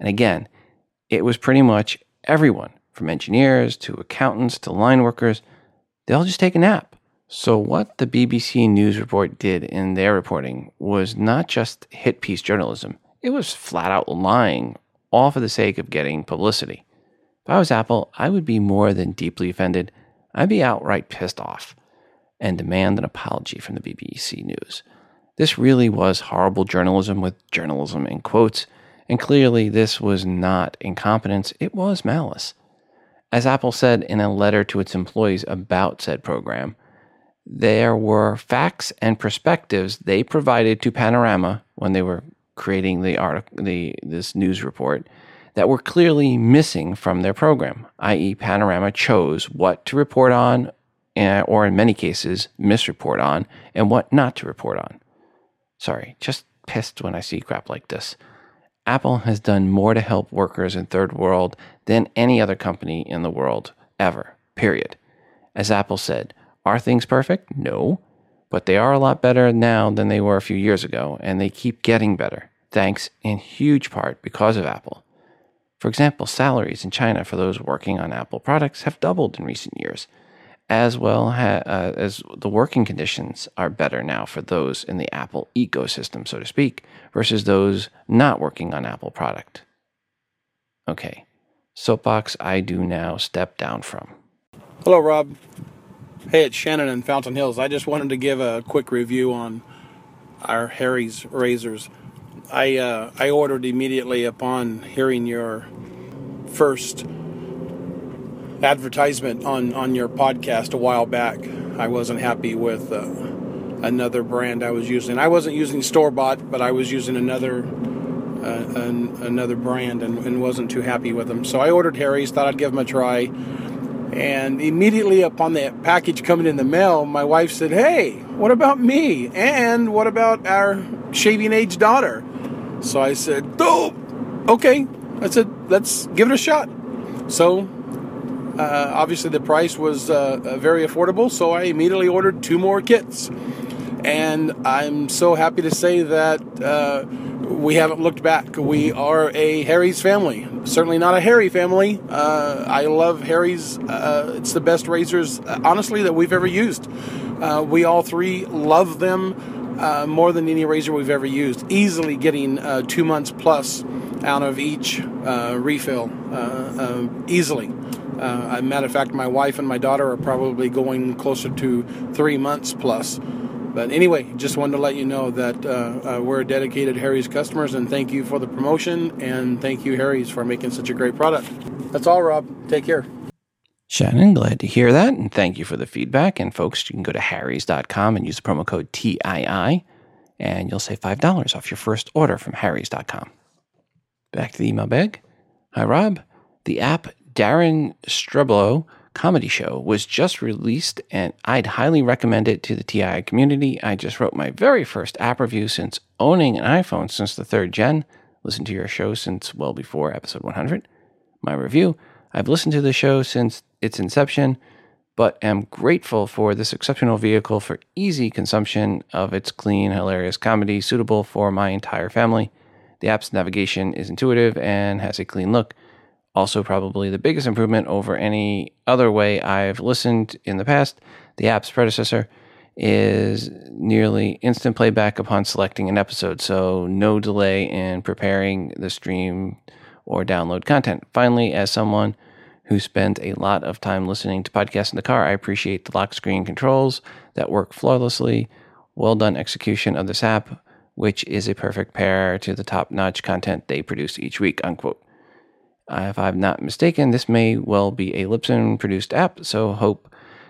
A: And again, it was pretty much everyone, from engineers to accountants to line workers, they all just take a nap. So, what the BBC News report did in their reporting was not just hit piece journalism, it was flat out lying, all for the sake of getting publicity. If I was Apple, I would be more than deeply offended I'd be outright pissed off and demand an apology from the BBC News. This really was horrible journalism with journalism in quotes, and clearly this was not incompetence, it was malice. As Apple said in a letter to its employees about said program, there were facts and perspectives they provided to Panorama when they were creating the article, the this news report that were clearly missing from their program, i.e., Panorama chose what to report on, uh, or in many cases, misreport on, and what not to report on. Sorry, just pissed when I see crap like this. Apple has done more to help workers in third world than any other company in the world ever, period. As Apple said, are things perfect? No, but they are a lot better now than they were a few years ago, and they keep getting better, thanks in huge part because of Apple. For example, salaries in China for those working on Apple products have doubled in recent years. as well ha- uh, as the working conditions are better now for those in the Apple ecosystem, so to speak, versus those not working on Apple product. Okay, soapbox I do now step down from.
M: Hello, Rob. Hey, it's Shannon in Fountain Hills. I just wanted to give a quick review on our Harry's razors. I uh, I ordered immediately upon hearing your first advertisement on on your podcast a while back. I wasn't happy with uh, another brand I was using. I wasn't using store bought, but I was using another uh, an, another brand and, and wasn't too happy with them. So I ordered Harry's. Thought I'd give them a try. And immediately upon the package coming in the mail, my wife said, Hey, what about me? And what about our shaving age daughter? So I said, Oh, okay. I said, Let's give it a shot. So uh, obviously, the price was uh, uh, very affordable, so I immediately ordered two more kits. And I'm so happy to say that uh, we haven't looked back. We are a Harry's family. Certainly not a Harry family. Uh, I love Harry's. Uh, it's the best razors, honestly, that we've ever used. we all three love them uh, more than any razor we've ever used. Easily getting uh, two months plus out of each uh, refill. easily. Uh, matter of fact, my wife and my daughter are probably going closer to three months plus. But anyway, just wanted to let you know that uh, uh, we're dedicated Harry's customers, and thank you for the promotion, and thank you, Harry's, for making such a great product. That's all, Rob. Take care.
A: Shannon, glad to hear that, and thank you for the feedback. And folks, you can go to harrys.com and use the promo code TII, and you'll save $5 off your first order from harrys.com. Back to the email bag. Hi, Rob. The app Darren Streblow comedy show was just released, and I'd highly recommend it to the TI community. I just wrote my very first app review since owning an iPhone since the third gen. Listened to your show since well before episode 100. My review I've listened to the show since its inception, but am grateful for this exceptional vehicle for easy consumption of its clean, hilarious comedy suitable for my entire family. The app's navigation is intuitive and has a clean look. Also, probably the biggest improvement over any other way I've listened in the past, the app's predecessor, is nearly instant playback upon selecting an episode, so no delay in preparing the stream or download content. Finally, as someone who spent a lot of time listening to podcasts in the car, I appreciate the lock screen controls that work flawlessly. Well done execution of this app, which is a perfect pair to the top notch content they produce each week. Unquote. Uh, if I'm not mistaken, this may well be a Libsyn produced app, so hope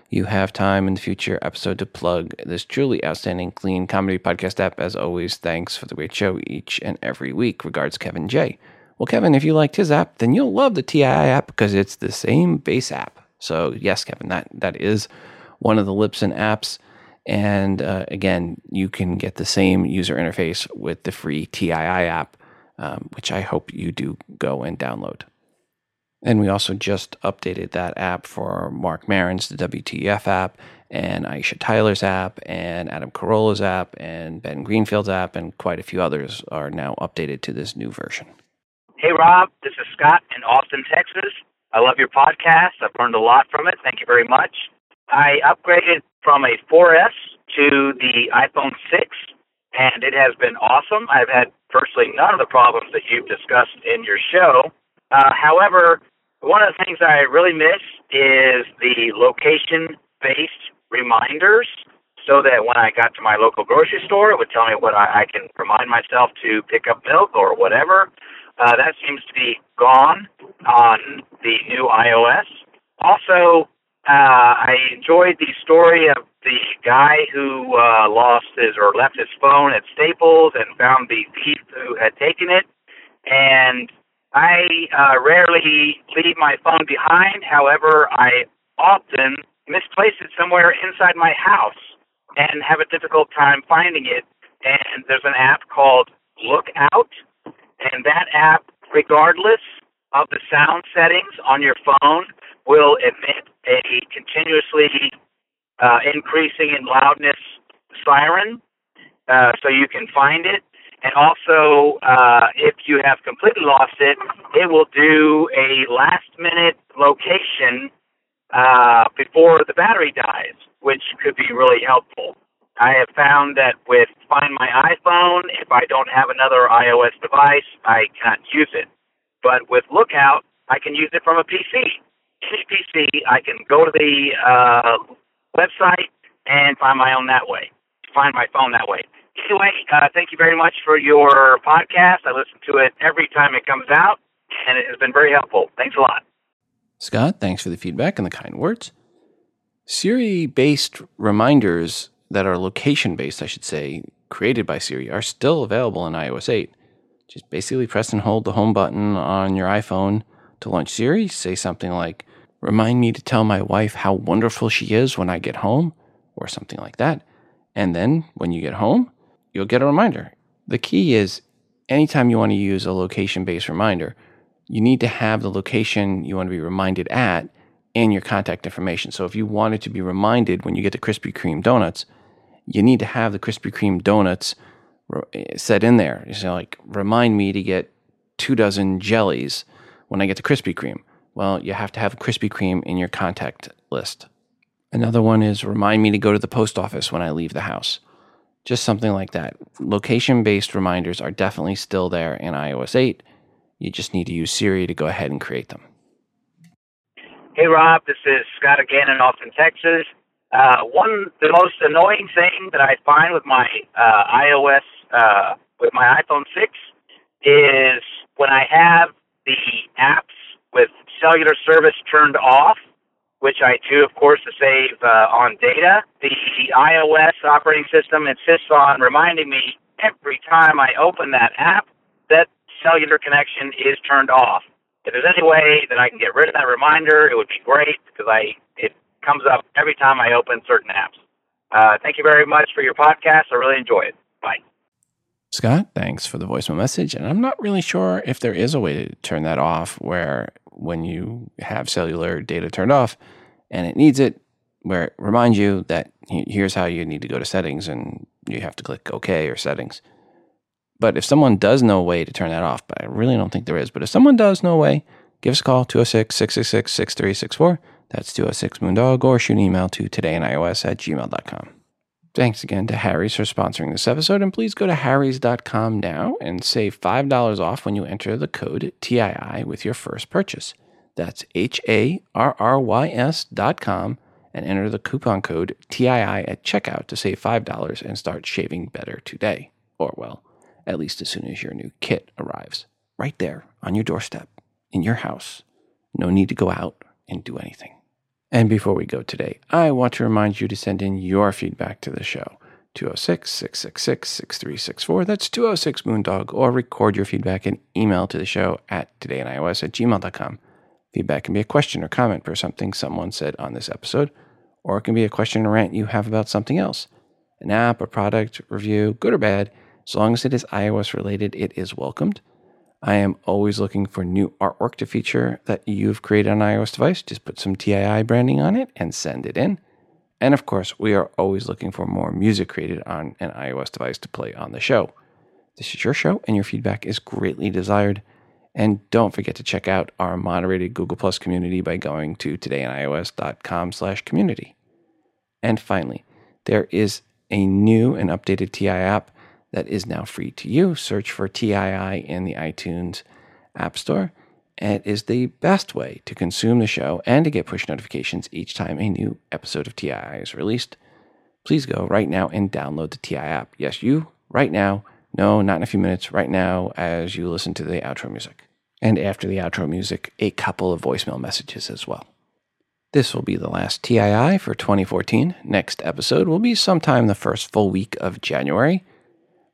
A: you have time in the future episode to plug this truly outstanding clean comedy podcast app. As always, thanks for the great show each and every week. Regards, Kevin J. Well, Kevin, if you liked his app, then you'll love the TII app because it's the same base app. So, yes, Kevin, that, that is one of the Libsyn apps. And uh, again, you can get the same user interface with the free TII app, um, which I hope you do go and download. And we also just updated that app for Marc Maron's the WTF app, and Aisha Tyler's app, and Adam Carolla's app, and Ben Greenfield's app, and quite a few others are now updated to this new version.
C: Hey, Rob, this is Scott in Austin, Texas. I love your podcast. I've learned a lot from it. Thank you very much. I upgraded from a 4S to the iPhone 6, and it has been awesome. I've had virtually none of the problems that you've discussed in your show. Uh, however, one of the things I really miss is the location based reminders so that when I got to my local grocery store, it would tell me what I, I can remind myself to pick up milk or whatever. Uh, that seems to be gone on the new iOS. Also, uh, I enjoyed the story of the guy who uh, lost his or left his phone at Staples and found the thief who had taken it. And I uh, rarely leave my phone behind. However, I often misplace it somewhere inside my house and have a difficult time finding it. And there's an app called Lookout, and that app, regardless of the sound settings on your phone, will emit a continuously uh, increasing in loudness siren, uh, so you can find it and also, uh, if you have completely lost it, it will do a last minute location uh, before the battery dies, which could be really helpful. I have found that with Find My iPhone, if I don't have another iOS device, I cannot use it. But with Lookout, I can use it from a PC. Any PC, I can go to the uh, website and find my own that way. Find my phone that way. Anyway, uh, thank you very much for your podcast. I listen to it every time it comes out, and it has been very helpful. Thanks a lot.
A: Scott, thanks for the feedback and the kind words. Siri based reminders that are location based, I should say, created by Siri, are still available in iOS 8. Just basically press and hold the home button on your iPhone to launch Siri. Say something like, Remind me to tell my wife how wonderful she is when I get home, or something like that. And then when you get home, you'll get a reminder. The key is anytime you want to use a location based reminder, you need to have the location you want to be reminded at in your contact information. So if you wanted to be reminded when you get the Krispy Kreme donuts, you need to have the Krispy Kreme donuts eh, set in there. So like remind me to get two dozen jellies when I get to Krispy Kreme. Well, you have to have Krispy Kreme in your contact list. Another one is remind me to go to the post office when I leave the house. Just something like that. Location based reminders are definitely still there in iOS 8. You just need to use Siri to go ahead and create them.
C: Hey, Rob, this is Scott again in Austin, Texas. Uh, one, the most annoying thing that I find with my uh, iOS, uh, with my iPhone 6, is when I have the apps with cellular service turned off, which I do, of course, to save uh, on data. The iOS operating system insists on reminding me every time I open that app that cellular connection is turned off. If there's any way that I can get rid of that reminder, it would be great because I it comes up every time I open certain apps. Uh, thank you very much for your podcast. I really enjoy it. Bye.
A: Scott, thanks for the voicemail message. And I'm not really sure if there is a way to turn that off where when you have cellular data turned off and it needs it, where it reminds you that here's how you need to go to settings and you have to click OK or settings. But if someone does know a way to turn that off, but I really don't think there is, but if someone does know a way, give us a call 206 666 6364. That's 206 Moondog or shoot an email to todayinios at gmail.com. Thanks again to Harry's for sponsoring this episode, and please go to harrys.com now and save $5 off when you enter the code TII with your first purchase. That's H A R R Y S dot com and enter the coupon code TII at checkout to save $5 and start shaving better today. Or, well, at least as soon as your new kit arrives. Right there on your doorstep, in your house. No need to go out and do anything. And before we go today, I want to remind you to send in your feedback to the show. 206 666 6364. That's 206 Moondog. Or record your feedback and email to the show at todayinios at gmail.com. Feedback can be a question or comment for something someone said on this episode, or it can be a question or rant you have about something else an app, a product, review, good or bad. As long as it is iOS related, it is welcomed. I am always looking for new artwork to feature that you've created on iOS device. Just put some TII branding on it and send it in. And of course, we are always looking for more music created on an iOS device to play on the show. This is your show, and your feedback is greatly desired. And don't forget to check out our moderated Google Plus community by going to todayinios.com slash community. And finally, there is a new and updated TI app that is now free to you. Search for TII in the iTunes App Store. And it is the best way to consume the show and to get push notifications each time a new episode of TII is released. Please go right now and download the TI app. Yes, you, right now. No, not in a few minutes, right now, as you listen to the outro music. And after the outro music, a couple of voicemail messages as well. This will be the last TII for 2014. Next episode will be sometime the first full week of January.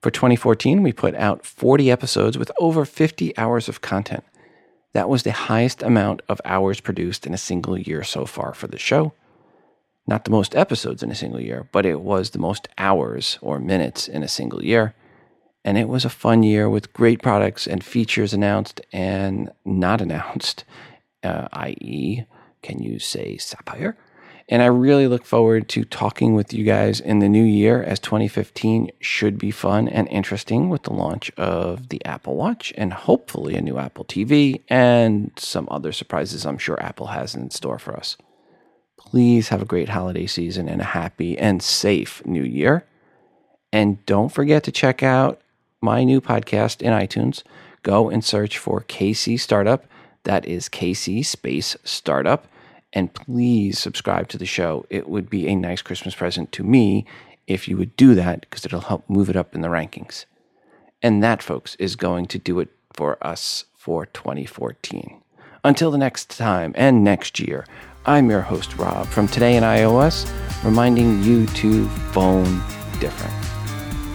A: For 2014, we put out 40 episodes with over 50 hours of content. That was the highest amount of hours produced in a single year so far for the show. Not the most episodes in a single year, but it was the most hours or minutes in a single year. And it was a fun year with great products and features announced and not announced, uh, i.e., can you say Sapphire? And I really look forward to talking with you guys in the new year as 2015 should be fun and interesting with the launch of the Apple Watch and hopefully a new Apple TV and some other surprises I'm sure Apple has in store for us.
N: Please have a great holiday season and a happy and safe new year. And don't forget to check out my new podcast in iTunes. Go and search for KC Startup. That is KC Space Startup. And please subscribe to the show. It would be a nice Christmas present to me if you would do that because it'll help move it up in the rankings. And that, folks, is going to do it for us for 2014. Until the next time and next year, I'm your host, Rob, from Today in iOS, reminding you to phone different.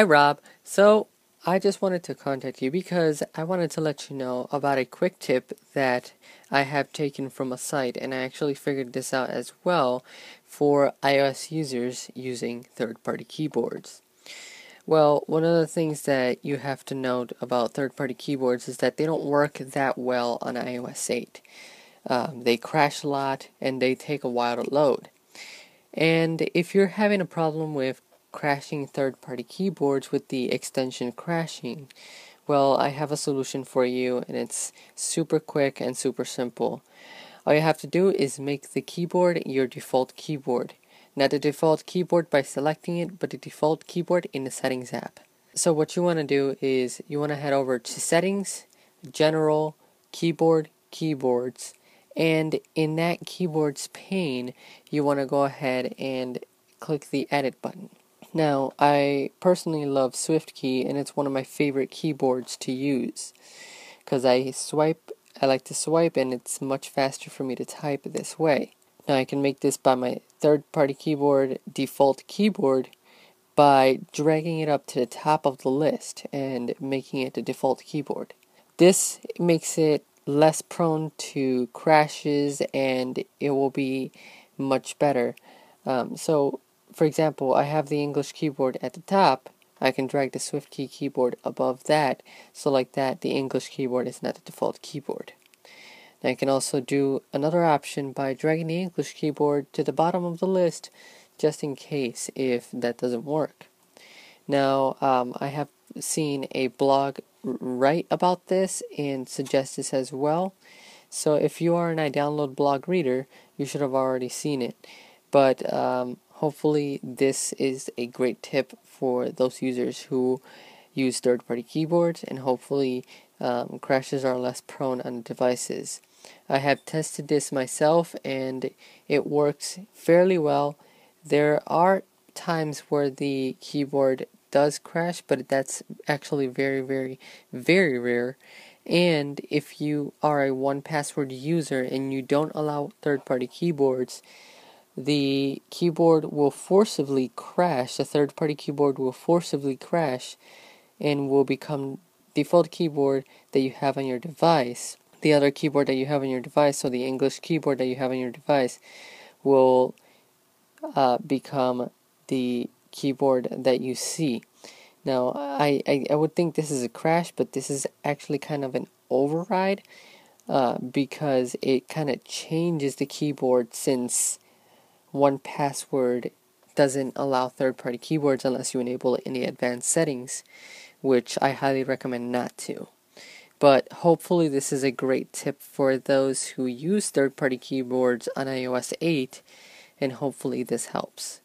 O: Hi, Rob. So, I just wanted to contact you because I wanted to let you know about a quick tip that I have taken from a site, and I actually figured this out as well for iOS users using third party keyboards. Well, one of the things that you have to note about third party keyboards is that they don't work that well on iOS 8. Um, they crash a lot and they take a while to load. And if you're having a problem with crashing third party keyboards with the extension crashing? Well, I have a solution for you and it's super quick and super simple. All you have to do is make the keyboard your default keyboard. Not the default keyboard by selecting it, but the default keyboard in the settings app. So what you want to do is you want to head over to settings, general, keyboard, keyboards, and in that keyboards pane, you want to go ahead and click the edit button. Now, I personally love SwiftKey and it's one of my favorite keyboards to use because I swipe, I like to swipe and it's much faster for me to type this way. Now, I can make this by my third party keyboard default keyboard by dragging it up to the top of the list and making it the default keyboard. This makes it less prone to crashes and it will be much better. Um, so for example, I have the English keyboard at the top. I can drag the SwiftKey keyboard above that, so like that, the English keyboard is not the default keyboard. Now you can also do another option by dragging the English keyboard to the bottom of the list just in case if that doesn't work. Now, um, I have seen a blog write about this and suggest this as well. So if you are an iDownload blog reader, you should have already seen it. But um, hopefully, this is a great tip for those users who use third party keyboards, and hopefully, um, crashes are less prone on devices. I have tested this myself and it works fairly well. There are times where the keyboard does crash, but that's actually very, very, very rare. And if you are a one password user and you don't allow third party keyboards, the keyboard will forcibly crash, the third party keyboard will forcibly crash and will become default keyboard that you have on your device. The other keyboard that you have on your device, so the English keyboard that you have on your device, will uh, become the keyboard that you see. Now, I, I, I, would think this is a crash, but this is actually kind of an override uh, because it kind of changes the keyboard since 1Password doesn't allow third party keyboards unless you enable it in the advanced settings, which I highly recommend not to. But hopefully, this is a great tip for those who use third party keyboards on iOS 8, and hopefully, this helps.